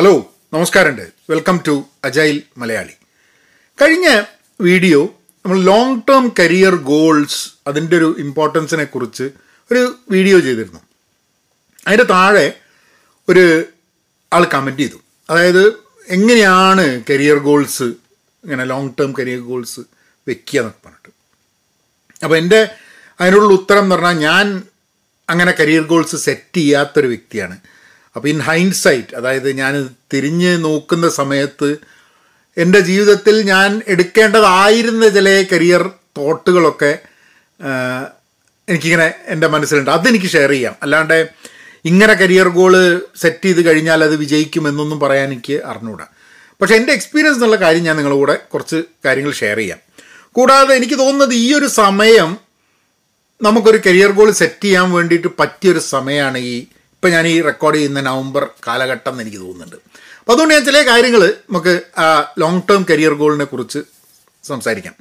Hello നമസ്കാരമുണ്ട്. Welcome to agile Malayali കഴിഞ്ഞ video നമ്മൾ ലോങ് ടേം കരിയർ ഗോൾസ് അതിന്റെ ഒരു ഇമ്പോർട്ടൻസിനെ കുറിച്ച് ഒരു വീഡിയോ ചെയ്തിരുന്നു. അതിന്റെ താഴെ ഒരു ആൾ കമന്റ് ചെയ്തു. അതായത് എങ്ങനെയാണ് കരിയർ ഗോൾസ് ഇങ്ങനെ ലോങ് ടേം കരിയർ ഗോൾസ് വെക്കുക എന്നൊക്കെ പറഞ്ഞിട്ട്. അപ്പോൾ എന്റെ അതിനുള്ള ഉത്തരം എന്ന് പറഞ്ഞാൽ ഞാൻ അങ്ങനെ കരിയർ ഗോൾസ് സെറ്റ് ചെയ്യാത്തൊരു വ്യക്തിയാണ്. അപ്പോൾ ഇൻ ഹൈൻസൈറ്റ് അതായത് ഞാൻ തിരിഞ്ഞ് നോക്കുന്ന സമയത്ത് എന്റെ ജീവിതത്തിൽ ഞാൻ എടുക്കേണ്ടതായിരുന്ന ചില കരിയർ തോട്ടുകളൊക്കെ എനിക്കിങ്ങനെ എന്റെ മനസ്സിലുണ്ട്. അതെനിക്ക് ഷെയർ ചെയ്യാം. അല്ലാണ്ട് ഇങ്ങനെ കരിയർ ഗോൾ സെറ്റ് ചെയ്ത് കഴിഞ്ഞാൽ അത് വിജയിക്കുമെന്നൊന്നും പറയാൻ എനിക്ക് അറിഞ്ഞുകൂടാ പക്ഷേ എന്റെ എക്സ്പീരിയൻസ് എന്നുള്ള കാര്യം ഞാൻ നിങ്ങളുടെ കൂടെ കുറച്ച് കാര്യങ്ങൾ ഷെയർ ചെയ്യാം. കൂടാതെ എനിക്ക് തോന്നുന്നത് ഈ ഒരു സമയം നമുക്കൊരു കരിയർ ഗോൾ സെറ്റ് ചെയ്യാൻ വേണ്ടിയിട്ട് പറ്റിയൊരു സമയമാണ് ഈ ഇപ്പം ഞാൻ ഈ റെക്കോർഡ് ചെയ്യുന്ന നവംബർ കാലഘട്ടം എന്ന് എനിക്ക് തോന്നുന്നുണ്ട്. അപ്പോൾ അതുകൊണ്ട് ഞാൻ ചില കാര്യങ്ങൾ നമുക്ക് ലോങ് ടേം കരിയർ ഗോളിനെ കുറിച്ച് സംസാരിക്കാം.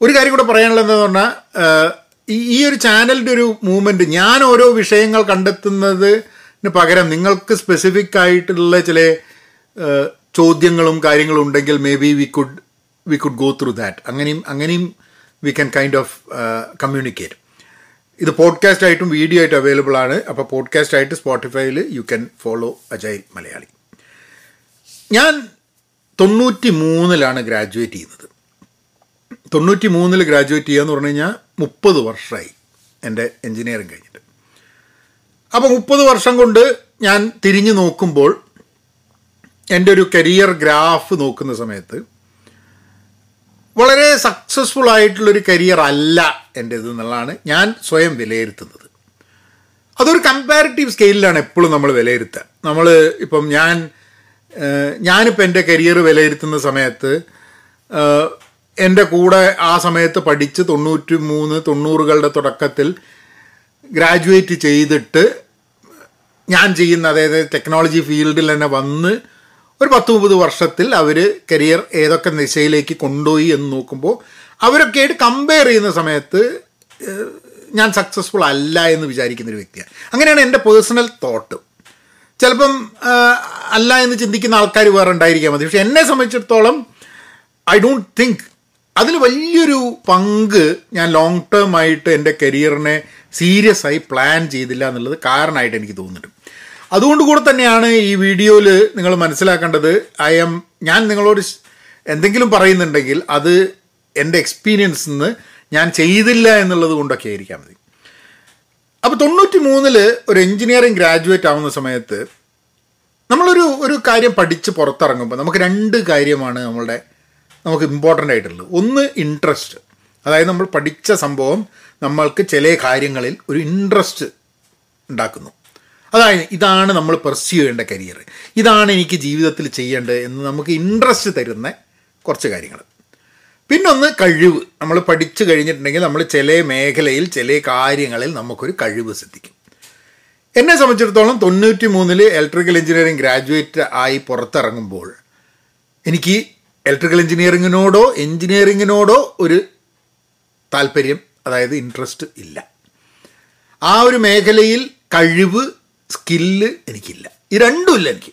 ഒരു കാര്യം കൂടെ പറയാനുള്ളത് എന്താണെന്ന് പറഞ്ഞാൽ ഈ ഈ ഒരു ചാനലിന്റെ ഒരു മൂവ്മെന്റ് ഞാൻ ഓരോ വിഷയങ്ങൾ കണ്ടെത്തുന്നതിന് പകരം നിങ്ങൾക്ക് സ്പെസിഫിക് ആയിട്ടുള്ള ചില ചോദ്യങ്ങളും കാര്യങ്ങളും ഉണ്ടെങ്കിൽ maybe we could we could go through that അങ്ങനെയും അങ്ങനെയും we can kind of communicate ഇത് പോഡ്കാസ്റ്റ് ആയിട്ടും വീഡിയോ ആയിട്ട് അവൈലബിൾ ആണ്. അപ്പോൾ പോഡ്കാസ്റ്റ് ആയിട്ട് സ്പോട്ടിഫൈയിൽ you can follow Ajay Malayali ഞാൻ തൊണ്ണൂറ്റി മൂന്നിലാണ് ഗ്രാജുവേറ്റ് ചെയ്യുന്നത്. തൊണ്ണൂറ്റി മൂന്നിൽ ഗ്രാജുവേറ്റ് ചെയ്യുക എന്ന് പറഞ്ഞു കഴിഞ്ഞാൽ മുപ്പത് വർഷമായി എന്റെ എൻജിനീയറിങ് കഴിഞ്ഞിട്ട്. അപ്പോൾ മുപ്പത് വർഷം കൊണ്ട് ഞാൻ തിരിഞ്ഞു നോക്കുമ്പോൾ എന്റെ ഒരു കരിയർ ഗ്രാഫ് നോക്കുന്ന സമയത്ത് വളരെ സക്സസ്ഫുൾ ആയിട്ടുള്ളൊരു കരിയർ അല്ല എന്റേത് എന്നുള്ളതാണ് ഞാൻ സ്വയം വിലയിരുത്തുന്നത്. അതൊരു കമ്പാരിറ്റീവ് സ്കെയിലാണ് എപ്പോഴും നമ്മൾ വിലയിരുത്തുക. നമ്മൾ ഇപ്പം ഞാൻ ഞാനിപ്പോൾ എന്റെ കരിയർ വിലയിരുത്തുന്ന സമയത്ത് എന്റെ കൂടെ ആ സമയത്ത് പഠിച്ച് തൊണ്ണൂറ്റി മൂന്ന് തൊണ്ണൂറുകളുടെ തുടക്കത്തിൽ ഗ്രാജുവേറ്റ് ചെയ്തിട്ട് ഞാൻ ചെയ്യുന്ന അതായത് ടെക്നോളജി ഫീൽഡിൽ തന്നെ വന്ന് ഒരു പത്ത് മുപ്പത് വർഷത്തിൽ അവർ കരിയർ ഏതൊക്കെ ദിശയിലേക്ക് കൊണ്ടുപോയി എന്ന് നോക്കുമ്പോൾ അവരൊക്കെ ആയിട്ട് കമ്പയർ ചെയ്യുന്ന സമയത്ത് ഞാൻ സക്സസ്ഫുൾ അല്ല എന്ന് വിചാരിക്കുന്ന ഒരു വ്യക്തിയാണ്. അങ്ങനെയാണ് എന്റെ പേഴ്സണൽ തോട്ട് ചിലപ്പം അല്ല എന്ന് ചിന്തിക്കുന്ന ആൾക്കാർ വേറെ ഉണ്ടായിരിക്കാൻ മതി പക്ഷെ എന്നെ സംബന്ധിച്ചിടത്തോളം ഐ ഡോണ്ട് തിങ്ക് അതിൽ വലിയൊരു പങ്ക് ഞാൻ ലോങ് ടേം ആയിട്ട് എന്റെ കരിയറിനെ സീരിയസ് ആയി പ്ലാൻ ചെയ്തില്ല എന്നുള്ളത് കാരണമായിട്ട് എനിക്ക് തോന്നുന്നുണ്ട് അതുകൊണ്ട് കൂടെ തന്നെയാണ് ഈ വീഡിയോയിൽ നിങ്ങൾ മനസ്സിലാക്കേണ്ടത്. ഐ എം ഞാൻ നിങ്ങളോട് എന്തെങ്കിലും പറയുന്നുണ്ടെങ്കിൽ അത് എന്റെ എക്സ്പീരിയൻസ് നിന്ന് ഞാൻ ചെയ്തില്ല എന്നുള്ളത് കൊണ്ടൊക്കെ ആയിരിക്കാം മതി. അപ്പോൾ തൊണ്ണൂറ്റി മൂന്നിൽ ഒരു എഞ്ചിനീയറിംഗ് ഗ്രാജുവേറ്റ് ആവുന്ന സമയത്ത് നമ്മളൊരു ഒരു കാര്യം പഠിച്ച് പുറത്തിറങ്ങുമ്പോൾ നമുക്ക് രണ്ട് കാര്യമാണ് നമ്മളുടെ നമുക്ക് ഇമ്പോർട്ടന്റ് ആയിട്ടുള്ളത്. ഒന്ന് ഇൻട്രസ്റ്റ് അതായത് നമ്മൾ പഠിച്ച സംഭവം നമ്മൾക്ക് ചില കാര്യങ്ങളിൽ ഒരു ഇൻട്രസ്റ്റ് ഉണ്ടാക്കുന്നു. അതായത് ഇതാണ് നമ്മൾ പെർസ്യൂ ചെയ്യേണ്ട കരിയർ ഇതാണ് എനിക്ക് ജീവിതത്തിൽ ചെയ്യേണ്ടത് എന്ന് നമുക്ക് ഇൻട്രസ്റ്റ് തരുന്ന കുറച്ച് കാര്യങ്ങൾ. പിന്നൊന്ന് കഴിവ്. നമ്മൾ പഠിച്ചു കഴിഞ്ഞിട്ടുണ്ടെങ്കിൽ നമ്മൾ ചില മേഖലയിൽ ചില കാര്യങ്ങളിൽ നമുക്കൊരു കഴിവ് സിദ്ധിക്കും എന്നെ സംബന്ധിച്ചിടത്തോളം തൊണ്ണൂറ്റി മൂന്നിൽ ഇലക്ട്രിക്കൽ എഞ്ചിനീയറിംഗ് ഗ്രാജുവേറ്റ് ആയി പുറത്തിറങ്ങുമ്പോൾ എനിക്ക് ഇലക്ട്രിക്കൽ എഞ്ചിനീയറിങ്ങിനോടോ എഞ്ചിനീയറിങ്ങിനോടോ ഒരു താല്പര്യം അതായത് ഇൻട്രസ്റ്റ് ഇല്ല. ആ ഒരു മേഖലയിൽ കഴിവ് സ്കില്ല് എനിക്കില്ല. ഈ രണ്ടുമില്ല എനിക്ക്.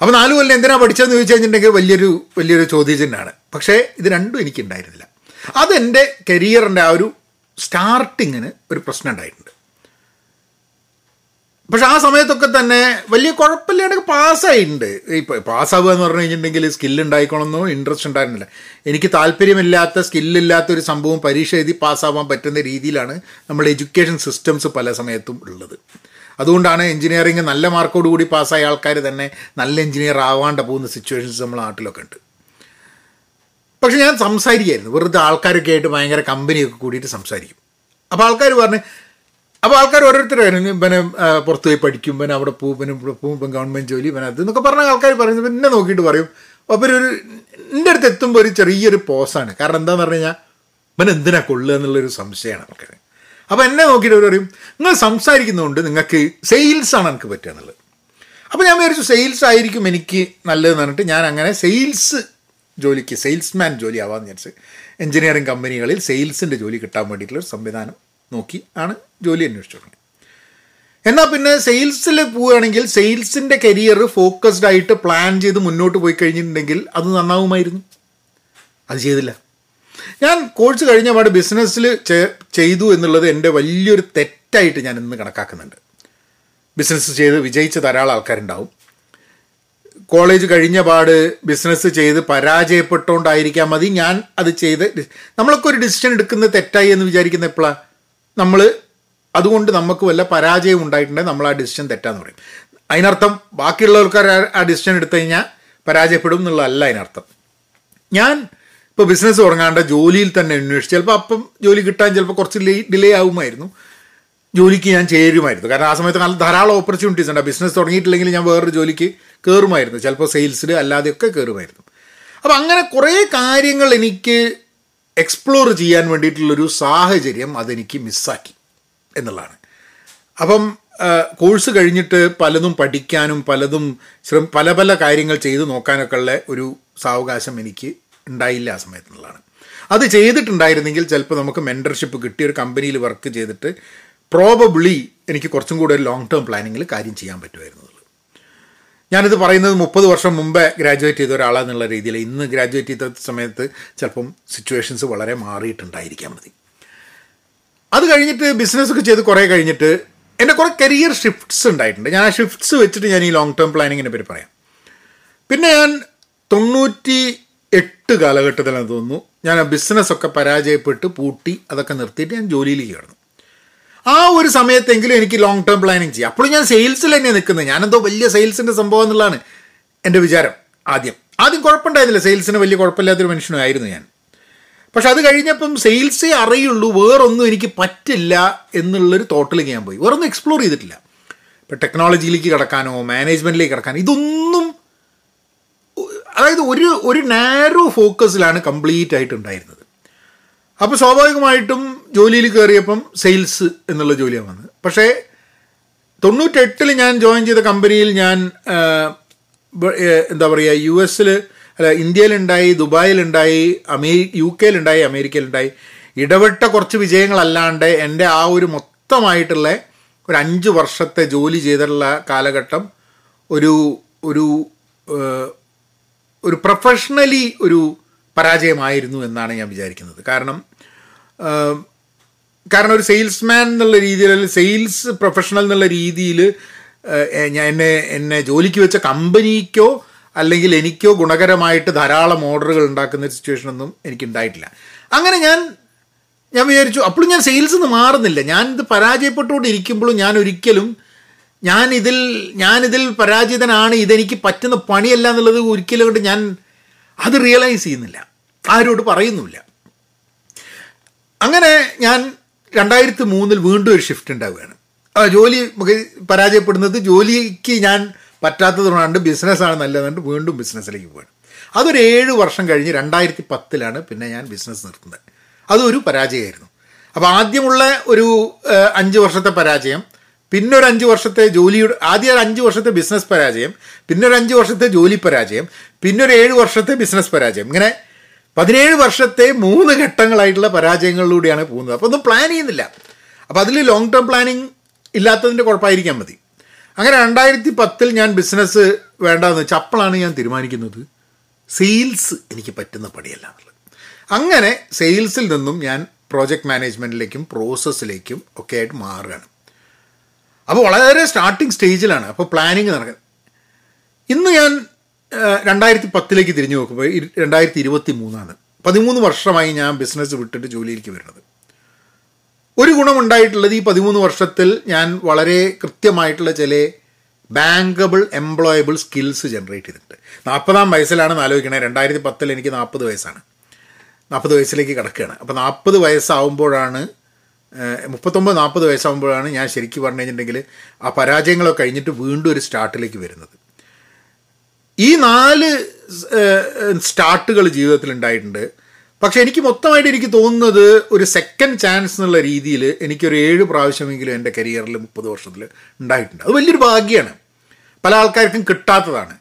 അപ്പോൾ നാലു കൊല്ലം എന്തിനാണ് പഠിച്ചതെന്ന് ചോദിച്ചു കഴിഞ്ഞിട്ടുണ്ടെങ്കിൽ വലിയൊരു വലിയൊരു ചോദ്യചിഹ്നമാണ് പക്ഷേ ഇത് രണ്ടും എനിക്കുണ്ടായിരുന്നില്ല. അതെന്റെ കരിയറിന്റെ ആ ഒരു സ്റ്റാർട്ടിങ്ങിന് ഒരു പ്രശ്നം ഉണ്ടായിട്ടുണ്ട്. പക്ഷെ ആ സമയത്തൊക്കെ തന്നെ വലിയ കുഴപ്പമില്ലാണ്ട് പാസ്സായിട്ടുണ്ട്. ഇപ്പോൾ പാസ്സാവുക എന്ന് പറഞ്ഞു കഴിഞ്ഞിട്ടുണ്ടെങ്കിൽ സ്കില്ല് ഉണ്ടായിക്കണമെന്നോ ഇൻട്രസ്റ്റ് ഉണ്ടായിരുന്നില്ല. എനിക്ക് താല്പര്യമില്ലാത്ത സ്കില്ലില്ലാത്ത ഒരു സംഭവം പരീക്ഷ എഴുതി പാസ്സാവാൻ പറ്റുന്ന രീതിയിലാണ് നമ്മുടെ എഡ്യൂക്കേഷൻ സിസ്റ്റംസ് പല സമയത്തും ഉള്ളത്. അതുകൊണ്ടാണ് എഞ്ചിനീയറിംഗ് നല്ല മാർക്കോട് കൂടി പാസ്സായ ആൾക്കാർ തന്നെ നല്ല എഞ്ചിനീയർ ആവാണ്ട് പോകുന്ന സിറ്റുവേഷൻസ് നമ്മൾ നാട്ടിലൊക്കെ ഉണ്ട്. പക്ഷെ ഞാൻ സംസാരിക്കായിരുന്നു. വെറുതെ ആൾക്കാരൊക്കെ ആയിട്ട് ഭയങ്കര കമ്പനിയൊക്കെ കൂടിയിട്ട് സംസാരിക്കും. അപ്പോൾ ആൾക്കാർ പറഞ്ഞ് അപ്പോൾ ആൾക്കാർ ഓരോരുത്തരായിരുന്നു പിന്നെ പുറത്ത് പോയി പഠിക്കും. പിന്നെ അവിടെ പോകും. പിന്നെ ഇവിടെ പോകും. ഇപ്പം ഗവൺമെന്റ് ജോലി പിന്നെ അത് എന്നൊക്കെ പറഞ്ഞ ആൾക്കാർ പറയുന്നത് പിന്നെ നോക്കിയിട്ട് പറയും. അപ്പോൾ ഒരു എന്റെ അടുത്ത് എത്തുമ്പോൾ ഒരു ചെറിയൊരു പോസാണ് കാരണം എന്താണെന്ന് പറഞ്ഞു കഴിഞ്ഞാൽ ഇവൻ എന്തിനാ കൊള്ളുക എന്നുള്ളൊരു സംശയമാണ് ആൾക്കാർ അപ്പോൾ എന്നെ നോക്കിയിട്ട് അവർ പറയും നിങ്ങൾ സംസാരിക്കുന്നതുകൊണ്ട് നിങ്ങൾക്ക് സെയിൽസാണ് എനിക്ക് പറ്റുക എന്നുള്ളത്. അപ്പോൾ ഞാൻ വിചാരിച്ചു സെയിൽസ് ആയിരിക്കും എനിക്ക് നല്ലതെന്ന് പറഞ്ഞിട്ട് ഞാൻ അങ്ങനെ സെയിൽസ് ജോലിക്ക് സെയിൽസ്മാൻ ജോലി ആവാമെന്ന് വിചാരിച്ച് എഞ്ചിനീയറിംഗ് കമ്പനികളിൽ സെയിൽസിന്റെ ജോലി കിട്ടാൻ വേണ്ടിയിട്ടുള്ള സംവിധാനം നോക്കി ആണ് ജോലി അന്വേഷിച്ചു തുടങ്ങി എന്നാൽ പിന്നെ സെയിൽസിൽ പോവുകയാണെങ്കിൽ സെയിൽസിന്റെ കരിയർ ഫോക്കസ്ഡ് ആയിട്ട് പ്ലാൻ ചെയ്ത് മുന്നോട്ട് പോയി കഴിഞ്ഞിട്ടുണ്ടെങ്കിൽ അത് നന്നാവുമായിരുന്നു. അത് ചെയ്തില്ല. ഞാൻ കോഴ്സ് കഴിഞ്ഞ പാട് ബിസിനസ്സിൽ ചെയ്തു എന്നുള്ളത് എന്റെ വലിയൊരു തെറ്റായിട്ട് ഞാൻ ഇന്ന് കണക്കാക്കുന്നുണ്ട്. ബിസിനസ് ചെയ്ത് വിജയിച്ച ധാരാളം ആൾക്കാരുണ്ടാവും. കോളേജ് കഴിഞ്ഞ പാട് ബിസിനസ് ചെയ്ത് പരാജയപ്പെട്ടുകൊണ്ടായിരിക്കാം മതി. ഞാൻ അത് ചെയ്ത് നമ്മളൊക്കെ ഒരു ഡിസിഷൻ എടുക്കുന്നത് തെറ്റായി എന്ന് വിചാരിക്കുന്ന എപ്പോഴാണ് നമ്മൾ അതുകൊണ്ട് നമുക്ക് വല്ല പരാജയം ഉണ്ടായിട്ടുണ്ടെങ്കിൽ നമ്മൾ ആ ഡിസിഷൻ തെറ്റാന്ന് പറയും. അതിനർത്ഥം ബാക്കിയുള്ളവർക്കാർ ആ ഡിസിഷൻ എടുത്തു കഴിഞ്ഞാൽ പരാജയപ്പെടും എന്നുള്ളതല്ല അതിനർത്ഥം. ഞാൻ ഇപ്പോൾ ബിസിനസ് തുടങ്ങാണ്ട് ജോലിയിൽ തന്നെ അന്വേഷിച്ച് ചിലപ്പോൾ അപ്പം ജോലി കിട്ടാൻ ചിലപ്പോൾ കുറച്ച് ഡിലേ ആവുമായിരുന്നു. ജോലിക്ക് ഞാൻ ചേരുമായിരുന്നു. കാരണം ആ സമയത്ത് നല്ല ധാരാളം ഓപ്പർച്യൂണിറ്റീസ് ഉണ്ട്. ബിസിനസ് തുടങ്ങിയിട്ടില്ലെങ്കിൽ ഞാൻ വേറൊരു ജോലിക്ക് കയറുമായിരുന്നു ചിലപ്പോൾ സെയിൽസിൽ അല്ലാതെയൊക്കെ കയറുമായിരുന്നു അപ്പോൾ അങ്ങനെ കുറേ കാര്യങ്ങൾ എനിക്ക് എക്സ്പ്ലോർ ചെയ്യാൻ വേണ്ടിയിട്ടുള്ളൊരു സാഹചര്യം അതെനിക്ക് മിസ്സാക്കി എന്നുള്ളതാണ്. അപ്പം കോഴ്സ് കഴിഞ്ഞിട്ട് പലതും പഠിക്കാനും പലതും ശ്രമ പല പല കാര്യങ്ങൾ ചെയ്ത് നോക്കാനൊക്കെ ഉള്ള ഒരു സാവകാശം എനിക്ക് ഉണ്ടായില്ല ആ സമയത്ത് എന്നുള്ളതാണ് അത് ചെയ്തിട്ടുണ്ടായിരുന്നെങ്കിൽ ചിലപ്പോൾ നമുക്ക് മെന്റർഷിപ്പ് കിട്ടിയ ഒരു കമ്പനിയിൽ വർക്ക് ചെയ്തിട്ട് പ്രോബബ്ലി എനിക്ക് കുറച്ചും കൂടെ ഒരു ലോങ് ടേം പ്ലാനിങ്ങിൽ കാര്യം ചെയ്യാൻ പറ്റുമായിരുന്നുള്ളൂ ഞാനിത് പറയുന്നത് മുപ്പത് വർഷം മുമ്പേ ഗ്രാജുവേറ്റ് ചെയ്ത ഒരാളെന്നുള്ള രീതിയിൽ. ഇന്ന് ഗ്രാജുവേറ്റ് ചെയ്ത സമയത്ത് ചിലപ്പം സിറ്റുവേഷൻസ് വളരെ മാറിയിട്ടുണ്ടായിരിക്കാം മതി. അത് കഴിഞ്ഞിട്ട് ബിസിനസ്സൊക്കെ ചെയ്ത് കുറേ കഴിഞ്ഞിട്ട് എന്റെ കുറേ കരിയർ ഷിഫ്റ്റ്സ് ഉണ്ടായിട്ടുണ്ട്. ഞാൻ ആ ഷിഫ്റ്റ്സ് വെച്ചിട്ട് ഞാൻ ഈ ലോങ് ടേം പ്ലാനിങ്ങിനെ പറ്റി പറയാം. പിന്നെ ഞാൻ തൊണ്ണൂറ്റി എട്ട് കാലഘട്ടത്തിലാണ് തോന്നുന്നു. ഞാൻ ആ ബിസിനസ്സൊക്കെ പരാജയപ്പെട്ട് പൂട്ടി അതൊക്കെ നിർത്തിയിട്ട് ഞാൻ ജോലിയിലേക്ക് കിടന്നു. ആ ഒരു സമയത്തെങ്കിലും എനിക്ക് ലോങ് ടേം പ്ലാനിങ് ചെയ്യാം. അപ്പോഴും ഞാൻ സെയിൽസിൽ തന്നെ നിൽക്കുന്നത്. ഞാനെന്തോ വലിയ സെയിൽസിന്റെ സംഭവം എന്നുള്ളതാണ് എന്റെ വിചാരം ആദ്യം. ആദ്യം കുഴപ്പമുണ്ടായിരുന്നില്ല. സെയിൽസിന് വലിയ കുഴപ്പമില്ലാത്തൊരു മനുഷ്യനായിരുന്നു ഞാൻ. പക്ഷെ അത് കഴിഞ്ഞപ്പം സെയിൽസേ അറിയുള്ളൂ. വേറൊന്നും എനിക്ക് പറ്റില്ല എന്നുള്ളൊരു തോട്ടിലേക്ക് ഞാൻ പോയി. വേറൊന്നും എക്സ്പ്ലോർ ചെയ്തിട്ടില്ല. ഇപ്പം ടെക്നോളജിയിലേക്ക് കിടക്കാനോ മാനേജ്മെന്റിലേക്ക് കിടക്കാനോ ഇതൊന്നും അതായത് ഒരു ഒരു നാരോ ഫോക്കസിലാണ് കംപ്ലീറ്റ് ആയിട്ട് ഉണ്ടായിരുന്നത് അപ്പോൾ സ്വാഭാവികമായിട്ടും ജോലിയിൽ കയറിയപ്പം സെയിൽസ് എന്നുള്ള ജോലിയാണ് വന്നത്. പക്ഷേ തൊണ്ണൂറ്റെട്ടിൽ ഞാൻ ജോയിൻ ചെയ്ത കമ്പനിയിൽ ഞാൻ എന്താ പറയുക യു എസിൽ അല്ല ഇന്ത്യയിലുണ്ടായി ദുബായിലുണ്ടായി അമേ യു കെയിലുണ്ടായി അമേരിക്കയിലുണ്ടായി. ഇടപെട്ട കുറച്ച് വിജയങ്ങളല്ലാണ്ട് എന്റെ ആ ഒരു മൊത്തമായിട്ടുള്ള ഒരു അഞ്ച് വർഷത്തെ ജോലി ചെയ്തിട്ടുള്ള കാലഘട്ടം ഒരു ഒരു ഒരു പ്രൊഫഷണലി ഒരു പരാജയമായിരുന്നു എന്നാണ് ഞാൻ വിചാരിക്കുന്നത്. കാരണം കാരണം ഒരു സെയിൽസ്മാൻ എന്നുള്ള രീതിയിൽ അല്ലെങ്കിൽ സെയിൽസ് പ്രൊഫഷണൽ എന്നുള്ള രീതിയിൽ ഞാൻ എന്നെ എന്നെ ജോലിക്ക് വെച്ച കമ്പനിക്കോ അല്ലെങ്കിൽ എനിക്കോ ഗുണകരമായിട്ട് ധാരാളം ഓർഡറുകൾ ഉണ്ടാക്കുന്ന ഒരു സിറ്റുവേഷനൊന്നും എനിക്ക് ഉണ്ടായിട്ടില്ല. അങ്ങനെ ഞാൻ ഞാൻ വിചാരിച്ചു അപ്പോഴും ഞാൻ സെയിൽസ് നിന്ന് മാറുന്നില്ല. ഞാൻ ഇത് പരാജയപ്പെട്ടുകൊണ്ടിരിക്കുമ്പോഴും ഞാൻ ഒരിക്കലും ഞാനിതിൽ ഞാനിതിൽ പരാജിതനാണ് ഇതെനിക്ക് പറ്റുന്ന പണിയല്ല എന്നുള്ളത് ഒരിക്കലും കൊണ്ട് ഞാൻ അത് റിയലൈസ് ചെയ്യുന്നില്ല. ആരോട് പറയുന്നുമില്ല. അങ്ങനെ ഞാൻ രണ്ടായിരത്തി മൂന്നിൽ വീണ്ടും ഒരു ഷിഫ്റ്റ് ഉണ്ടാവുകയാണ്. ജോലി പരാജയപ്പെടുന്നത് ജോലിക്ക് ഞാൻ പറ്റാത്തതുകൊണ്ടാണ് ബിസിനസ്സാണ് നല്ലതുകൊണ്ട് വീണ്ടും ബിസിനസ്സിലേക്ക് പോവാണ്. അതൊരു ഏഴ് വർഷം കഴിഞ്ഞ് രണ്ടായിരത്തി പത്തിലാണ് പിന്നെ ഞാൻ ബിസിനസ് നിർത്തുന്നത്. അതൊരു പരാജയമായിരുന്നു. അപ്പോൾ ആദ്യമുള്ള ഒരു അഞ്ച് വർഷത്തെ പരാജയം പിന്നെ ഒരു അഞ്ച് വർഷത്തെ ജോലിയുടെ ആദ്യം ഒരു അഞ്ച് വർഷത്തെ ബിസിനസ് പരാജയം പിന്നെ ഒരു അഞ്ച് വർഷത്തെ ജോലി പരാജയം പിന്നെ ഒരു ഏഴ് വർഷത്തെ ബിസിനസ് പരാജയം. ഇങ്ങനെ പതിനേഴ് വർഷത്തെ മൂന്ന് ഘട്ടങ്ങളായിട്ടുള്ള പരാജയങ്ങളിലൂടെയാണ് പോകുന്നത്. അപ്പോൾ ഒന്നും പ്ലാൻ ചെയ്യുന്നില്ല. അപ്പോൾ അതിൽ ലോങ് ടേം പ്ലാനിങ് ഇല്ലാത്തതിന്റെ കുഴപ്പമായിരിക്കാൻ മതി. അങ്ങനെ രണ്ടായിരത്തി പത്തിൽ ഞാൻ ബിസിനസ് വേണ്ടെന്ന് വെച്ചാൽ അപ്പോഴാണ് ഞാൻ തീരുമാനിക്കുന്നത് സെയിൽസ് എനിക്ക് പറ്റുന്ന പടിയല്ല എന്നുള്ളത്. അങ്ങനെ സെയിൽസിൽ നിന്നും ഞാൻ പ്രോജക്റ്റ് മാനേജ്മെന്റിലേക്കും പ്രോസസ്സിലേക്കും ഒക്കെ ആയിട്ട് മാറുകയാണ്. അപ്പോൾ വളരെ സ്റ്റാർട്ടിങ് സ്റ്റേജിലാണ് അപ്പോൾ പ്ലാനിങ് നടക്കുന്നത്. ഇന്ന് ഞാൻ രണ്ടായിരത്തി പത്തിലേക്ക് തിരിഞ്ഞു നോക്കുമ്പോൾ രണ്ടായിരത്തി ഇരുപത്തി മൂന്നാണ് പതിമൂന്ന് വർഷമായി ഞാൻ ബിസിനസ് വിട്ടിട്ട് ജോലിയിലേക്ക് വരുന്നത്. ഒരു ഗുണമുണ്ടായിട്ടുള്ളത് ഈ പതിമൂന്ന് വർഷത്തിൽ ഞാൻ വളരെ കൃത്യമായിട്ടുള്ള ചില ബാങ്കബിൾ എംപ്ലോയബിൾ സ്കിൽസ് ജനറേറ്റ് ചെയ്തിട്ടുണ്ട്. നാൽപ്പതാം വയസ്സിലാണ് ആലോചിക്കണേ. രണ്ടായിരത്തി പത്തിൽ എനിക്ക് നാൽപ്പത് വയസ്സാണ്. നാൽപ്പത് വയസ്സിലേക്ക് കിടക്കുകയാണ്. അപ്പോൾ നാൽപ്പത് വയസ്സാവുമ്പോഴാണ് മുപ്പത്തൊമ്പത് നാൽപ്പത് വയസ്സാകുമ്പോഴാണ് ഞാൻ ശരിക്കും പറഞ്ഞു കഴിഞ്ഞിട്ടുണ്ടെങ്കിൽ ആ പരാജയങ്ങളൊക്കെ കഴിഞ്ഞിട്ട് വീണ്ടും ഒരു സ്റ്റാർട്ടിലേക്ക് വരുന്നത്. ഈ നാല് സ്റ്റാർട്ടുകൾ ജീവിതത്തിൽ ഉണ്ടായിട്ടുണ്ട്. പക്ഷെ എനിക്ക് മൊത്തമായിട്ട് എനിക്ക് തോന്നുന്നത് ഒരു സെക്കൻഡ് ചാൻസ് എന്നുള്ള രീതിയിൽ എനിക്കൊരു ഏഴ് പ്രാവശ്യമെങ്കിലും എന്റെ കരിയറിൽ മുപ്പത് വർഷത്തിൽ ഉണ്ടായിട്ടുണ്ട്. അത് വലിയൊരു ഭാഗ്യമാണ് പല ആൾക്കാർക്കും കിട്ടാത്തതാണ്.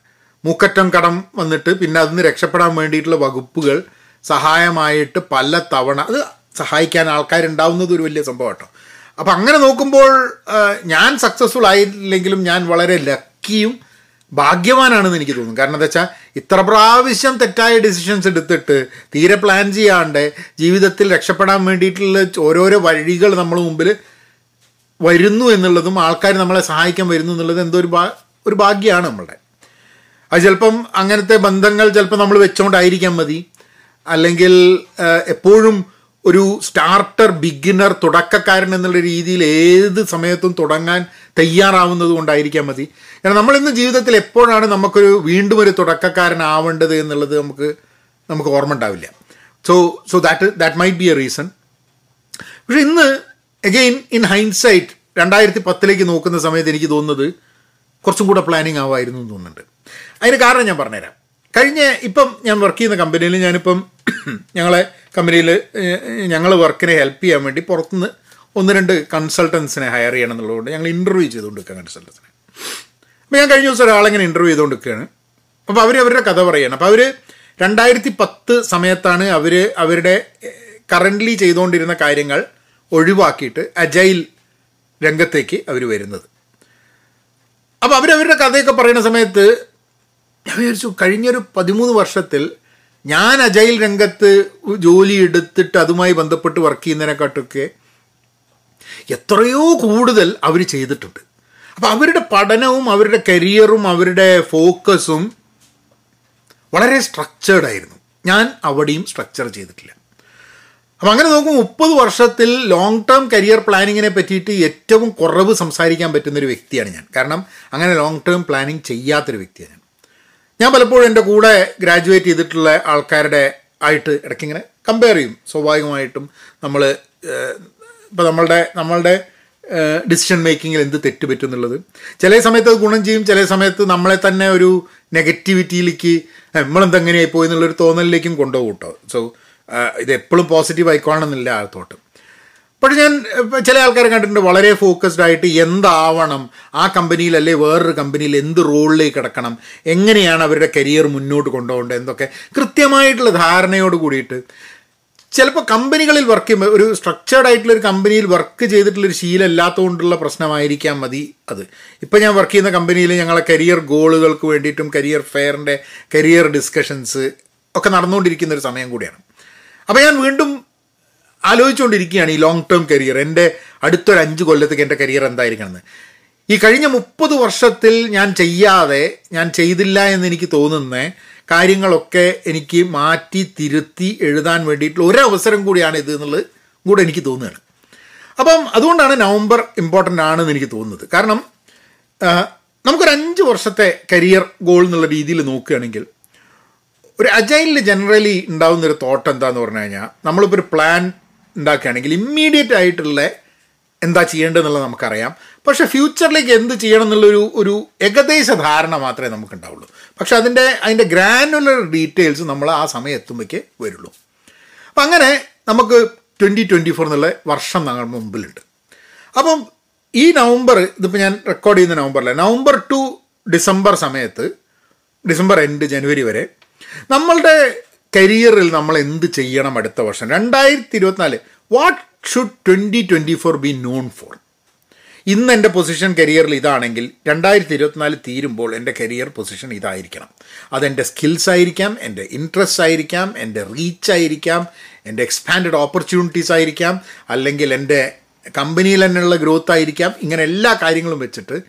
മൂക്കറ്റം കടം വന്നിട്ട് പിന്നെ അതിന് രക്ഷപ്പെടാൻ വേണ്ടിയിട്ടുള്ള വകുപ്പുകൾ സഹായമായിട്ട് പല തവണ അത് സഹായിക്കാൻ ആൾക്കാരുണ്ടാവുന്നത് ഒരു വലിയ സംഭവം കേട്ടോ അപ്പം അങ്ങനെ നോക്കുമ്പോൾ ഞാൻ സക്സസ്ഫുൾ ആയില്ലെങ്കിലും ഞാൻ വളരെ ലക്കിയും ഭാഗ്യവാനാണെന്ന് എനിക്ക് തോന്നുന്നു. കാരണം എന്താ വെച്ചാൽ ഇത്ര പ്രാവശ്യം തെറ്റായ ഡിസിഷൻസ് എടുത്തിട്ട് തീരെ പ്ലാൻ ചെയ്യാണ്ട് ജീവിതത്തിൽ രക്ഷപ്പെടാൻ വേണ്ടിയിട്ടുള്ള ഓരോരോ വഴികൾ നമ്മൾ മുമ്പിൽ വരുന്നു എന്നുള്ളതും ആൾക്കാർ നമ്മളെ സഹായിക്കാൻ വരുന്നു എന്നുള്ളത് എന്തോ ഒരു ഭാ ഒരു ഭാഗ്യമാണ് നമ്മളുടെ. അത് ചിലപ്പം അങ്ങനത്തെ ബന്ധങ്ങൾ ചിലപ്പോൾ നമ്മൾ വെച്ചുകൊണ്ടായിരിക്കാൻ മതി. അല്ലെങ്കിൽ എപ്പോഴും ഒരു സ്റ്റാർട്ടർ ബിഗിനർ തുടക്കക്കാരൻ എന്നുള്ള രീതിയിൽ ഏത് സമയത്തും തുടങ്ങാൻ തയ്യാറാവുന്നത് കൊണ്ടായിരിക്കാം മതി. കാരണം നമ്മളിന്ന് ജീവിതത്തിൽ എപ്പോഴാണ് നമുക്കൊരു വീണ്ടും ഒരു തുടക്കക്കാരനാവേണ്ടത് എന്നുള്ളത് നമുക്ക് നമുക്ക് ഓർമ്മ ഉണ്ടാവില്ല. So so that that might be a reason പക്ഷെ ഇന്ന് അഗെയിൻ ഇൻ ഹൈൻസൈറ്റ് രണ്ടായിരത്തി പത്തിലേക്ക് നോക്കുന്ന സമയത്ത് എനിക്ക് തോന്നുന്നത് കുറച്ചും കൂടെ പ്ലാനിങ് ആവായിരുന്നു എന്ന് തോന്നുന്നുണ്ട്. അതിന് കാരണം ഞാൻ പറഞ്ഞുതരാം. കഴിഞ്ഞ ഇപ്പം ഞാൻ വർക്ക് ചെയ്യുന്ന കമ്പനിയിൽ ഞാനിപ്പം ഞങ്ങളെ കമ്പനിയിൽ ഞങ്ങൾ വർക്കിനെ ഹെൽപ്പ് ചെയ്യാൻ വേണ്ടി പുറത്തുനിന്ന് ഒന്ന് രണ്ട് കൺസൾട്ടൻസിനെ ഹയർ ചെയ്യണം എന്നുള്ളതുകൊണ്ട് ഞങ്ങൾ ഇന്റർവ്യൂ ചെയ്തുകൊണ്ട് കൊടുക്കുക കൺസൾട്ടൻസിനെ അപ്പോൾ ഞാൻ കഴിഞ്ഞ ദിവസം ഒരാളെങ്ങനെ ഇന്റർവ്യൂ ചെയ്തുകൊണ്ടിരിക്കുകയാണ്. അപ്പോൾ അവർ അവരുടെ കഥ പറയുകയാണ് അപ്പോൾ അവർ രണ്ടായിരത്തി പത്ത് സമയത്താണ് അവർ അവരുടെ കറന്റ്ലി ചെയ്തുകൊണ്ടിരുന്ന കാര്യങ്ങൾ ഒഴിവാക്കിയിട്ട് അജൈൽ രംഗത്തേക്ക് അവർ വരുന്നത്. അപ്പോൾ അവരവരുടെ കഥയൊക്കെ പറയുന്ന സമയത്ത് ഞാൻ വിചാരിച്ചു കഴിഞ്ഞൊരു പതിമൂന്ന് വർഷത്തിൽ ഞാൻ അജൈൽ രംഗത്ത് ജോലി എടുത്തിട്ട് അതുമായി ബന്ധപ്പെട്ട് വർക്ക് ചെയ്യുന്നതിനെക്കാട്ടൊക്കെ എത്രയോ കൂടുതൽ അവർ ചെയ്തിട്ടുണ്ട്. അപ്പം അവരുടെ പഠനവും അവരുടെ കരിയറും അവരുടെ ഫോക്കസും വളരെ സ്ട്രക്ചേർഡ് ആയിരുന്നു. ഞാൻ അവിടെയും സ്ട്രക്ചർ ചെയ്തിട്ടില്ല. അപ്പം അങ്ങനെ നോക്കുമ്പോൾ മുപ്പത് വർഷത്തിൽ ലോങ് ടേം കരിയർ പ്ലാനിങ്ങിനെ പറ്റിയിട്ട് ഏറ്റവും കുറവ് സംസാരിക്കാൻ പറ്റുന്നൊരു വ്യക്തിയാണ് ഞാൻ. കാരണം അങ്ങനെ ലോങ് ടേം പ്ലാനിങ് ചെയ്യാത്തൊരു വ്യക്തിയാണ് ഞാൻ പലപ്പോഴും എന്റെ കൂടെ ഗ്രാജുവേറ്റ് ചെയ്തിട്ടുള്ള ആൾക്കാരുടെ ആയിട്ട് ഇടയ്ക്കിങ്ങനെ കമ്പയർ ചെയ്യും. സ്വാഭാവികമായിട്ടും നമ്മൾ ഇപ്പോൾ നമ്മളുടെ നമ്മളുടെ ഡിസിഷൻ മേക്കിങ്ങിൽ എന്ത് തെറ്റ് പറ്റും എന്നുള്ളത്. ചില സമയത്ത് അത് ഗുണം ചെയ്യും ചില സമയത്ത് നമ്മളെ തന്നെ ഒരു നെഗറ്റിവിറ്റിയിലേക്ക് നമ്മളെന്തെങ്ങനെയായി പോയി എന്നുള്ളൊരു തോന്നലിലേക്കും കൊണ്ടുപോകും കേട്ടോ സോ ഇത് എപ്പോഴും പോസിറ്റീവ് ആയിക്കോണമെന്നില്ല ആ തോട്ട്. പക്ഷെ ഞാൻ ചില ആൾക്കാരെ കണ്ടിട്ടുണ്ട് വളരെ ഫോക്കസ്ഡ് ആയിട്ട് എന്താവണം? ആ കമ്പനിയിൽ അല്ലെ വേറൊരു കമ്പനിയിൽ എന്ത് റോളിലേക്ക് കിടക്കണം? എങ്ങനെയാണ് അവരുടെ കരിയർ മുന്നോട്ട് കൊണ്ടുപോകേണ്ടത് എന്തൊക്കെ കൃത്യമായിട്ടുള്ള ധാരണയോട് കൂടിയിട്ട് ചിലപ്പോൾ കമ്പനികളിൽ വർക്ക് ചെയ്യുമ്പോൾ ഒരു സ്ട്രക്ചേർഡ് ആയിട്ടുള്ള ഒരു കമ്പനിയിൽ വർക്ക് ചെയ്തിട്ടുള്ളൊരു ശീലം ഇല്ലാത്തതുകൊണ്ടുള്ള പ്രശ്നമായിരിക്കാം മതി അത്. ഇപ്പം ഞാൻ വർക്ക് ചെയ്യുന്ന കമ്പനിയിൽ ഞങ്ങളെ കരിയർ ഗോളുകൾക്ക് വേണ്ടിയിട്ടും കരിയർ ഫെയറിന്റെ കരിയർ ഡിസ്കഷൻസ് ഒക്കെ നടന്നുകൊണ്ടിരിക്കുന്ന ഒരു സമയം കൂടിയാണ്. അപ്പോൾ ഞാൻ വീണ്ടും ആലോചിച്ചുകൊണ്ടിരിക്കുകയാണ് ഈ ലോങ് ടേം കരിയർ എന്റെ അടുത്തൊരു അഞ്ച് കൊല്ലത്തേക്ക് എന്റെ കരിയർ എന്തായിരിക്കണമെന്ന്. ഈ കഴിഞ്ഞ മുപ്പത് വർഷത്തിൽ ഞാൻ ചെയ്യാതെ ഞാൻ ചെയ്തില്ല എന്ന് എനിക്ക് തോന്നുന്ന കാര്യങ്ങളൊക്കെ എനിക്ക് മാറ്റി തിരുത്തി എഴുതാൻ വേണ്ടിയിട്ടുള്ള ഒരവസരം കൂടിയാണ് ഇത് എന്നുള്ളത് കൂടെ എനിക്ക് തോന്നുകയാണ്. അപ്പം അതുകൊണ്ടാണ് നവംബർ ഇമ്പോർട്ടന്റ് ആണെന്ന് എനിക്ക് തോന്നുന്നത്. കാരണം നമുക്കൊരു അഞ്ച് വർഷത്തെ കരിയർ ഗോൾ എന്നുള്ള രീതിയിൽ നോക്കുകയാണെങ്കിൽ ഒരു അജൈലിൽ ജനറലി ഉണ്ടാകുന്നൊരു തോട്ട് എന്താന്ന് പറഞ്ഞു കഴിഞ്ഞാൽ നമ്മളിപ്പോൾ ഒരു പ്ലാൻ ഉണ്ടാക്കുകയാണെങ്കിൽ ഇമ്മീഡിയറ്റ് ആയിട്ടുള്ള എന്താ ചെയ്യേണ്ടതെന്നുള്ളത് നമുക്കറിയാം. പക്ഷേ ഫ്യൂച്ചറിലേക്ക് എന്ത് ചെയ്യണം എന്നുള്ളൊരു ഒരു ഏകദേശ ധാരണ മാത്രമേ നമുക്ക് ഉണ്ടാവുള്ളൂ പക്ഷെ അതിന്റെ അതിന്റെ ഗ്രാനുലർ ഡീറ്റെയിൽസ് നമ്മൾ ആ സമയം എത്തുമ്പോഴേക്ക് വരുള്ളൂ. അപ്പം അങ്ങനെ നമുക്ക് ട്വന്റി ട്വന്റി ഫോർ എന്നുള്ള വർഷം ഞങ്ങൾ മുമ്പിലുണ്ട്. അപ്പം ഈ നവംബർ ഇതിപ്പോൾ ഞാൻ റെക്കോർഡ് ചെയ്യുന്ന നവംബറിലെ നവംബർ ടു ഡിസംബർ സമയത്ത് ഡിസംബർ എൻഡ് ജനുവരി വരെ നമ്മളുടെ കരിയറിൽ നമ്മൾ എന്ത് ചെയ്യണം അടുത്ത വർഷം? രണ്ടായിരത്തി ഇരുപത്തിനാല് what should twenty twenty four be known for ഇന്ന് എന്റെ പൊസിഷൻ കരിയറിൽ ഇതാണെങ്കിൽ രണ്ടായിരത്തി ഇരുപത്തിനാല് തീരുമ്പോൾ എന്റെ കരിയർ പൊസിഷൻ ഇതായിരിക്കണം. അതെന്റെ സ്കിൽസ് ആയിരിക്കാം എന്റെ ഇൻട്രസ്റ്റ് ആയിരിക്കാം എന്റെ റീച്ച് ആയിരിക്കാം എന്റെ എക്സ്പാൻഡ് ഓപ്പർച്യൂണിറ്റീസ് ആയിരിക്കാം അല്ലെങ്കിൽ എന്റെ കമ്പനിയിൽ തന്നെയുള്ള ഗ്രോത്ത് ആയിരിക്കാം. ഇങ്ങനെ എല്ലാ കാര്യങ്ങളും വെച്ചിട്ട്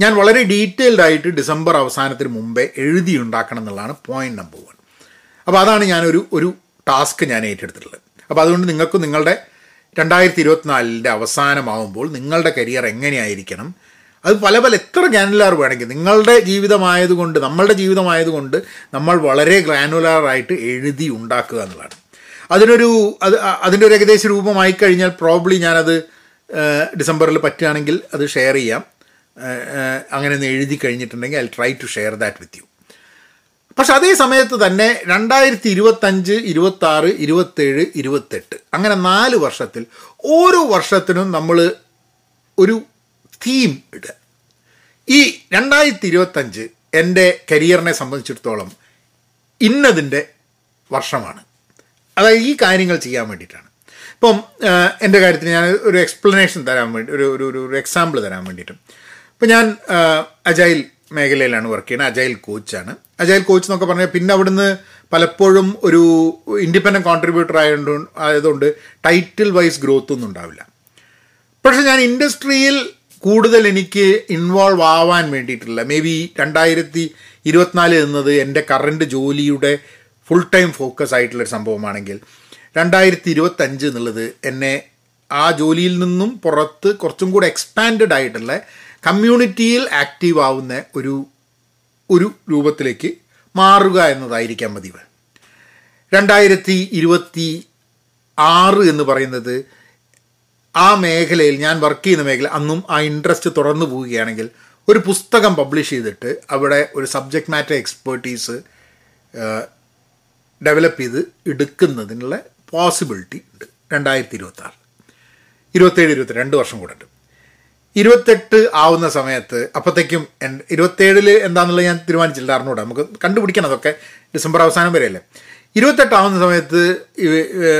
ഞാൻ വളരെ ഡീറ്റെയിൽഡ് ആയിട്ട് ഡിസംബർ അവസാനത്തിന് മുമ്പേ എഴുതി ഉണ്ടാക്കണം എന്നുള്ളതാണ് പോയിന്റ് നമ്പർ വൺ അപ്പോൾ അതാണ് ഞാനൊരു ഒരു ടാസ്ക് ഞാൻ ഏറ്റെടുത്തിട്ടുള്ളത്. അപ്പോൾ അതുകൊണ്ട് നിങ്ങൾക്ക് നിങ്ങളുടെ രണ്ടായിരത്തി ഇരുപത്തിനാലിന്റെ അവസാനമാകുമ്പോൾ നിങ്ങളുടെ കരിയർ എങ്ങനെയായിരിക്കണം? അത് പല പല എത്ര ഗ്രാനുലാർ വേണമെങ്കിൽ നിങ്ങളുടെ ജീവിതമായതുകൊണ്ട് നമ്മളുടെ ജീവിതമായതുകൊണ്ട് നമ്മൾ വളരെ ഗ്രാനുലാറായിട്ട് എഴുതി ഉണ്ടാക്കുക എന്നുള്ളതാണ്. അതിനൊരു അത് അതിന്റെ ഒരു ഏകദേശ രൂപമായി കഴിഞ്ഞാൽ പ്രോബ്ലി ഞാനത് ഡിസംബറിൽ പറ്റുകയാണെങ്കിൽ അത് ഷെയർ ചെയ്യാം. അങ്ങനെ ഒന്ന് എഴുതി കഴിഞ്ഞിട്ടുണ്ടെങ്കിൽ I try to share that with you. പക്ഷെ അതേ സമയത്ത് തന്നെ രണ്ടായിരത്തി ഇരുപത്തഞ്ച് ഇരുപത്തി ആറ് ഇരുപത്തേഴ് ഇരുപത്തെട്ട് അങ്ങനെ നാല് വർഷത്തിൽ ഓരോ വർഷത്തിനും നമ്മൾ ഒരു തീം ഇടുക. ഈ രണ്ടായിരത്തി ഇരുപത്തഞ്ച് എന്റെ കരിയറിനെ സംബന്ധിച്ചിടത്തോളം ഇന്നതിന്റെ വർഷമാണ്. അതായത് ഈ കാര്യങ്ങൾ ചെയ്യാൻ വേണ്ടിയിട്ടാണ്. ഇപ്പം എന്റെ കാര്യത്തിൽ ഞാൻ ഒരു എക്സ്പ്ലനേഷൻ തരാൻ വേണ്ടി ഒരു ഒരു ഒരു എക്സാമ്പിൾ തരാൻ വേണ്ടിയിട്ട്. ഇപ്പം ഞാൻ അജൈൽ മേഖലയിലാണ് വർക്ക് ചെയ്യുന്നത്. അജൈൽ കോച്ചാണ് അജൈൽ കോച്ച് എന്നൊക്കെ പറഞ്ഞാൽ പിന്നെ അവിടുന്ന് പലപ്പോഴും ഒരു ഇൻഡിപെൻഡന്റ് കോൺട്രിബ്യൂട്ടർ ആയതുകൊണ്ട് ആയതുകൊണ്ട് ടൈറ്റിൽ വൈസ് ഗ്രോത്ത് ഒന്നും ഉണ്ടാവില്ല. പക്ഷേ ഞാൻ ഇൻഡസ്ട്രിയിൽ കൂടുതൽ എനിക്ക് ഇൻവോൾവ് ആവാൻ വേണ്ടിയിട്ടുള്ള മേ ബി രണ്ടായിരത്തി ഇരുപത്തിനാല് എന്നത് എന്റെ കറണ്ട് ജോലിയുടെ ഫുൾ ടൈം ഫോക്കസ് ആയിട്ടുള്ളൊരു സംഭവമാണെങ്കിൽ രണ്ടായിരത്തി ഇരുപത്തഞ്ച് എന്നുള്ളത് എന്നെ ആ ജോലിയിൽ നിന്നും പുറത്ത് കുറച്ചും കൂടെ എക്സ്പാൻഡഡ് ആയിട്ടുള്ള കമ്മ്യൂണിറ്റിയിൽ ആക്റ്റീവ് ആവുന്ന ഒരു ഒരു രൂപത്തിലേക്ക് മാറുക എന്നതായിരിക്കാം പതിവ്. രണ്ടായിരത്തി ഇരുപത്തി ആറ് എന്ന് പറയുന്നത് ആ മേഖലയിൽ ഞാൻ വർക്ക് ചെയ്യുന്ന മേഖല അന്നും ആ ഇൻട്രസ്റ്റ് തുടർന്നു പോവുകയാണെങ്കിൽ ഒരു പുസ്തകം പബ്ലിഷ് ചെയ്തിട്ട് അവിടെ ഒരു സബ്ജക്റ്റ് മാറ്റർ എക്സ്പേർട്ടീസ് ഡെവലപ്പ് ചെയ്ത് എടുക്കുന്നതിനുള്ള പോസിബിലിറ്റി ഉണ്ട്. രണ്ടായിരത്തി ഇരുപത്തി ആറ് ഇരുപത്തേഴ് ഇരുപത്തി രണ്ട് വർഷം കൂടെ ഉണ്ട്. ഇരുപത്തെട്ട് ആവുന്ന സമയത്ത് അപ്പോഴത്തേക്കും ഇരുപത്തേഴിൽ എന്താണെന്നുള്ളത് ഞാൻ തീരുമാനിച്ചില്ല. അറിഞ്ഞൂടാ. നമുക്ക് കണ്ടുപിടിക്കണം അതൊക്കെ. ഡിസംബർ അവസാനം വരെയല്ലേ. ഇരുപത്തെട്ട് ആവുന്ന സമയത്ത്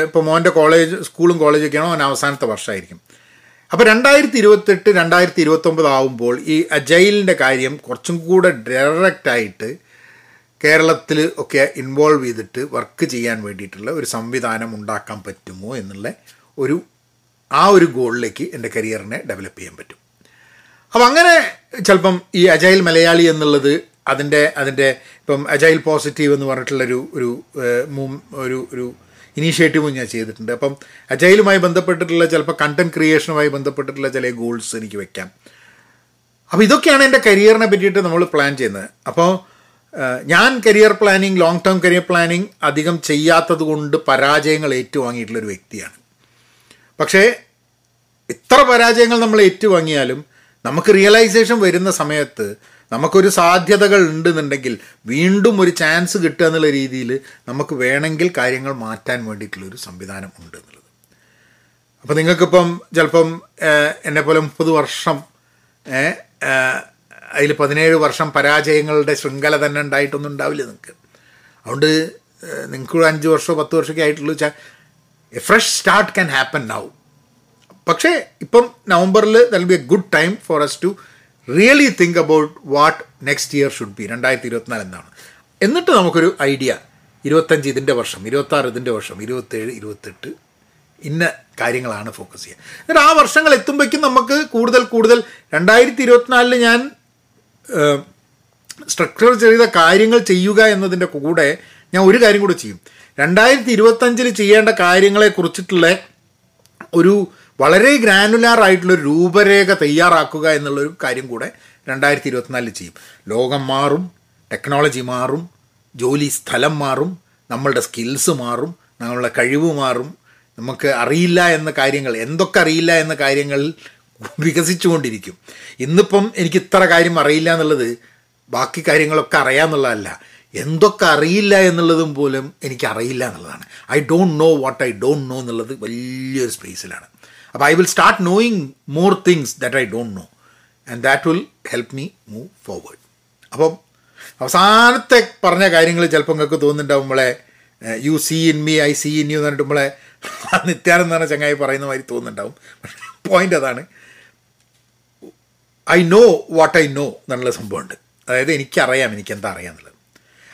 ഇപ്പോൾ മോന്റെ കോളേജ് സ്കൂളും കോളേജൊക്കെയാണോ അവൻ അവസാനത്തെ വർഷമായിരിക്കും അപ്പോൾ രണ്ടായിരത്തി ഇരുപത്തെട്ട് രണ്ടായിരത്തി ഇരുപത്തൊമ്പത് ആവുമ്പോൾ ഈ അജൈലിന്റെ കാര്യം കുറച്ചും കൂടെ ഡയറക്റ്റായിട്ട് കേരളത്തിൽ ഒക്കെ ഇൻവോൾവ് ചെയ്തിട്ട് വർക്ക് ചെയ്യാൻ വേണ്ടിയിട്ടുള്ള ഒരു സംവിധാനം ഉണ്ടാക്കാൻ പറ്റുമോ എന്നുള്ള ഒരു ആ ഒരു ഗോളിലേക്ക് എന്റെ കരിയറിനെ ഡെവലപ്പ് ചെയ്യാൻ പറ്റും. അപ്പം അങ്ങനെ ചിലപ്പം ഈ അജൈൽ മലയാളി എന്നുള്ളത് അതിന്റെ അതിന്റെ ഇപ്പം അജൈൽ പോസിറ്റീവ് എന്ന് പറഞ്ഞിട്ടുള്ളൊരു ഒരു ഒരു ഒരു ഇനീഷ്യേറ്റീവും ഞാൻ ചെയ്തിട്ടുണ്ട്. അപ്പം അജൈലുമായി ബന്ധപ്പെട്ടിട്ടുള്ള ചിലപ്പോൾ കണ്ടന്റ് ക്രിയേഷനുമായി ബന്ധപ്പെട്ടിട്ടുള്ള ചില ഗോൾസ് എനിക്ക് വെക്കാം. അപ്പോൾ ഇതൊക്കെയാണ് എന്റെ കരിയറിനെ പറ്റിയിട്ട് നമ്മൾ പ്ലാൻ ചെയ്യുന്നത്. അപ്പോൾ ഞാൻ career planning long term career planning അധികം ചെയ്യാത്തത് കൊണ്ട് പരാജയങ്ങൾ ഏറ്റുവാങ്ങിയിട്ടുള്ളൊരു വ്യക്തിയാണ്. പക്ഷേ ഇത്ര പരാജയങ്ങൾ നമ്മൾ ഏറ്റുവാങ്ങിയാലും നമുക്ക് റിയലൈസേഷൻ വരുന്ന സമയത്ത് നമുക്കൊരു സാധ്യതകൾ ഉണ്ടെന്നുണ്ടെങ്കിൽ വീണ്ടും ഒരു ചാൻസ് കിട്ടുക എന്നുള്ള രീതിയിൽ നമുക്ക് വേണമെങ്കിൽ കാര്യങ്ങൾ മാറ്റാൻ വേണ്ടിയിട്ടുള്ളൊരു സംവിധാനം ഉണ്ട് എന്നുള്ളത്. അപ്പോൾ നിങ്ങൾക്കിപ്പം ചിലപ്പം എന്നെ പോലെ മുപ്പത് വർഷം അതിൽ പതിനേഴ് വർഷം പരാജയങ്ങളുടെ ശൃംഖല തന്നെ ഉണ്ടായിട്ടൊന്നും ഉണ്ടാവില്ല നിങ്ങൾക്ക് അതുകൊണ്ട് നിങ്ങൾക്ക് അഞ്ച് വർഷമോ പത്ത് വർഷമൊക്കെ ആയിട്ടുള്ളൂ. Fresh start can happen now പക്ഷേ ഇപ്പം നവംബറിൽ that'll be a good time for us to really think about what next year should be രണ്ടായിരത്തി ഇരുപത്തിനാല് എന്നാണ്. എന്നിട്ട് നമുക്കൊരു ഐഡിയ ഇരുപത്തഞ്ച് ഇതിന്റെ വർഷം ഇരുപത്താറ് ഇതിന്റെ വർഷം ഇരുപത്തേഴ് ഇരുപത്തെട്ട് ഇന്ന കാര്യങ്ങളാണ് ഫോക്കസ് ചെയ്യുക എന്നിട്ട് ആ വർഷങ്ങൾ എത്തുമ്പോഴേക്കും നമുക്ക് കൂടുതൽ കൂടുതൽ രണ്ടായിരത്തി ഇരുപത്തിനാലിൽ ഞാൻ സ്ട്രക്ചർ ചെയ്ത കാര്യങ്ങൾ ചെയ്യുക എന്നതിന്റെ കൂടെ ഞാൻ ഒരു കാര്യം കൂടെ ചെയ്യും. രണ്ടായിരത്തി ഇരുപത്തഞ്ചിൽ ചെയ്യേണ്ട കാര്യങ്ങളെ കുറിച്ചിട്ടുള്ള ഒരു വളരെ ഗ്രാനുലാർ ആയിട്ടുള്ള രൂപരേഖ തയ്യാറാക്കുക എന്നുള്ളൊരു കാര്യം കൂടെ രണ്ടായിരത്തി ഇരുപത്തിനാലിൽ ചെയ്യും. ലോകം മാറും ടെക്നോളജി മാറും ജോലി സ്ഥലം മാറും നമ്മളുടെ സ്കിൽസ് മാറും നമ്മളുടെ കഴിവ് മാറും. നമുക്ക് അറിയില്ല എന്ന കാര്യങ്ങൾ എന്തൊക്കെ അറിയില്ല എന്ന കാര്യങ്ങൾ വികസിച്ചുകൊണ്ടിരിക്കും. ഇന്നിപ്പം എനിക്ക് ഇത്ര കാര്യം അറിയില്ല എന്നുള്ളത് ബാക്കി കാര്യങ്ങളൊക്കെ അറിയാമെന്നുള്ളതല്ല എന്തൊക്കെ അറിയില്ല എന്നുള്ളതും പോലും എനിക്ക് അറിയില്ല എന്നുള്ളതാണ്. I don't know what I don't know എന്നുള്ളത് വലിയൊരു സ്പേസിലാണ് അപ്പോൾ I will start knowing more things that I don't know and that will help me move forward അപ്പം അവസാനത്തെ പറഞ്ഞ കാര്യങ്ങൾ ചിലപ്പോൾ നിങ്ങൾക്ക് തോന്നുന്നുണ്ടാവും. നമ്മളെ you see in me I see in you എന്ന് പറഞ്ഞിട്ട് നമ്മളെ നിത്യാനന്ദ ചങ്ങായി പറയുന്ന മാതിരി തോന്നുന്നുണ്ടാവും. പോയിന്റ് അതാണ്. I know what I know എന്നുള്ള സംഭവമുണ്ട്. അതായത് എനിക്കറിയാം എനിക്ക് എന്താ അറിയാമെന്നുള്ളത്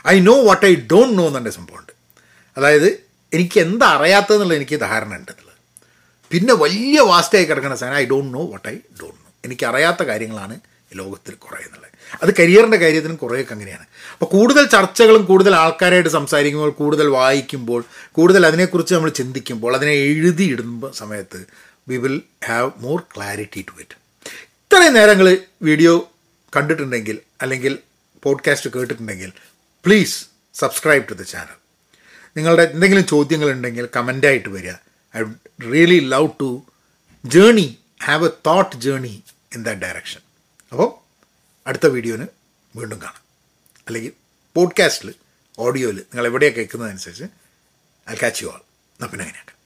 I know what I don't know എന്നുള്ള സംഭവമുണ്ട്. അതായത് എനിക്ക് എന്താ അറിയാത്തതെന്നുള്ളത് എനിക്ക് ധാരണ ഉണ്ട് എന്നുള്ളത് പിന്നെ വലിയ വാസ്റ്റായി കിടക്കുന്ന സാധനം I don't know what I don't know. എനിക്ക് അറിയാത്ത കാര്യങ്ങളാണ് ലോകത്തിൽ കുറേ എന്നുള്ളത്. അത് കരിയറിന്റെ കാര്യത്തിനും കുറേയൊക്കെ അങ്ങനെയാണ്. അപ്പോൾ കൂടുതൽ ചർച്ചകളും കൂടുതൽ ആൾക്കാരായിട്ട് സംസാരിക്കുമ്പോൾ കൂടുതൽ വായിക്കുമ്പോൾ കൂടുതൽ അതിനെക്കുറിച്ച് നമ്മൾ ചിന്തിക്കുമ്പോൾ അതിനെ എഴുതിയിടുന്ന സമയത്ത് we will have more clarity to it ഇത്രയും നേരങ്ങൾ വീഡിയോ കണ്ടിട്ടുണ്ടെങ്കിൽ അല്ലെങ്കിൽ podcast കേട്ടിട്ടുണ്ടെങ്കിൽ please subscribe to the channel നിങ്ങളുടെ എന്തെങ്കിലും ചോദ്യങ്ങളുണ്ടെങ്കിൽ കമന്റായിട്ട് വരിക. I really love to journey have a thought journey in that direction അപ്പോൾ അടുത്ത വീഡിയോന് വീണ്ടും കാണാം. അല്ലെങ്കിൽ പോഡ്കാസ്റ്റിൽ ഓഡിയോയിൽ നിങ്ങൾ എവിടെയാണ് കേൾക്കുന്നതനുസരിച്ച് ഐ കാച്ച് യു ആൾ പിന്നെ അങ്ങനെയാക്കാം.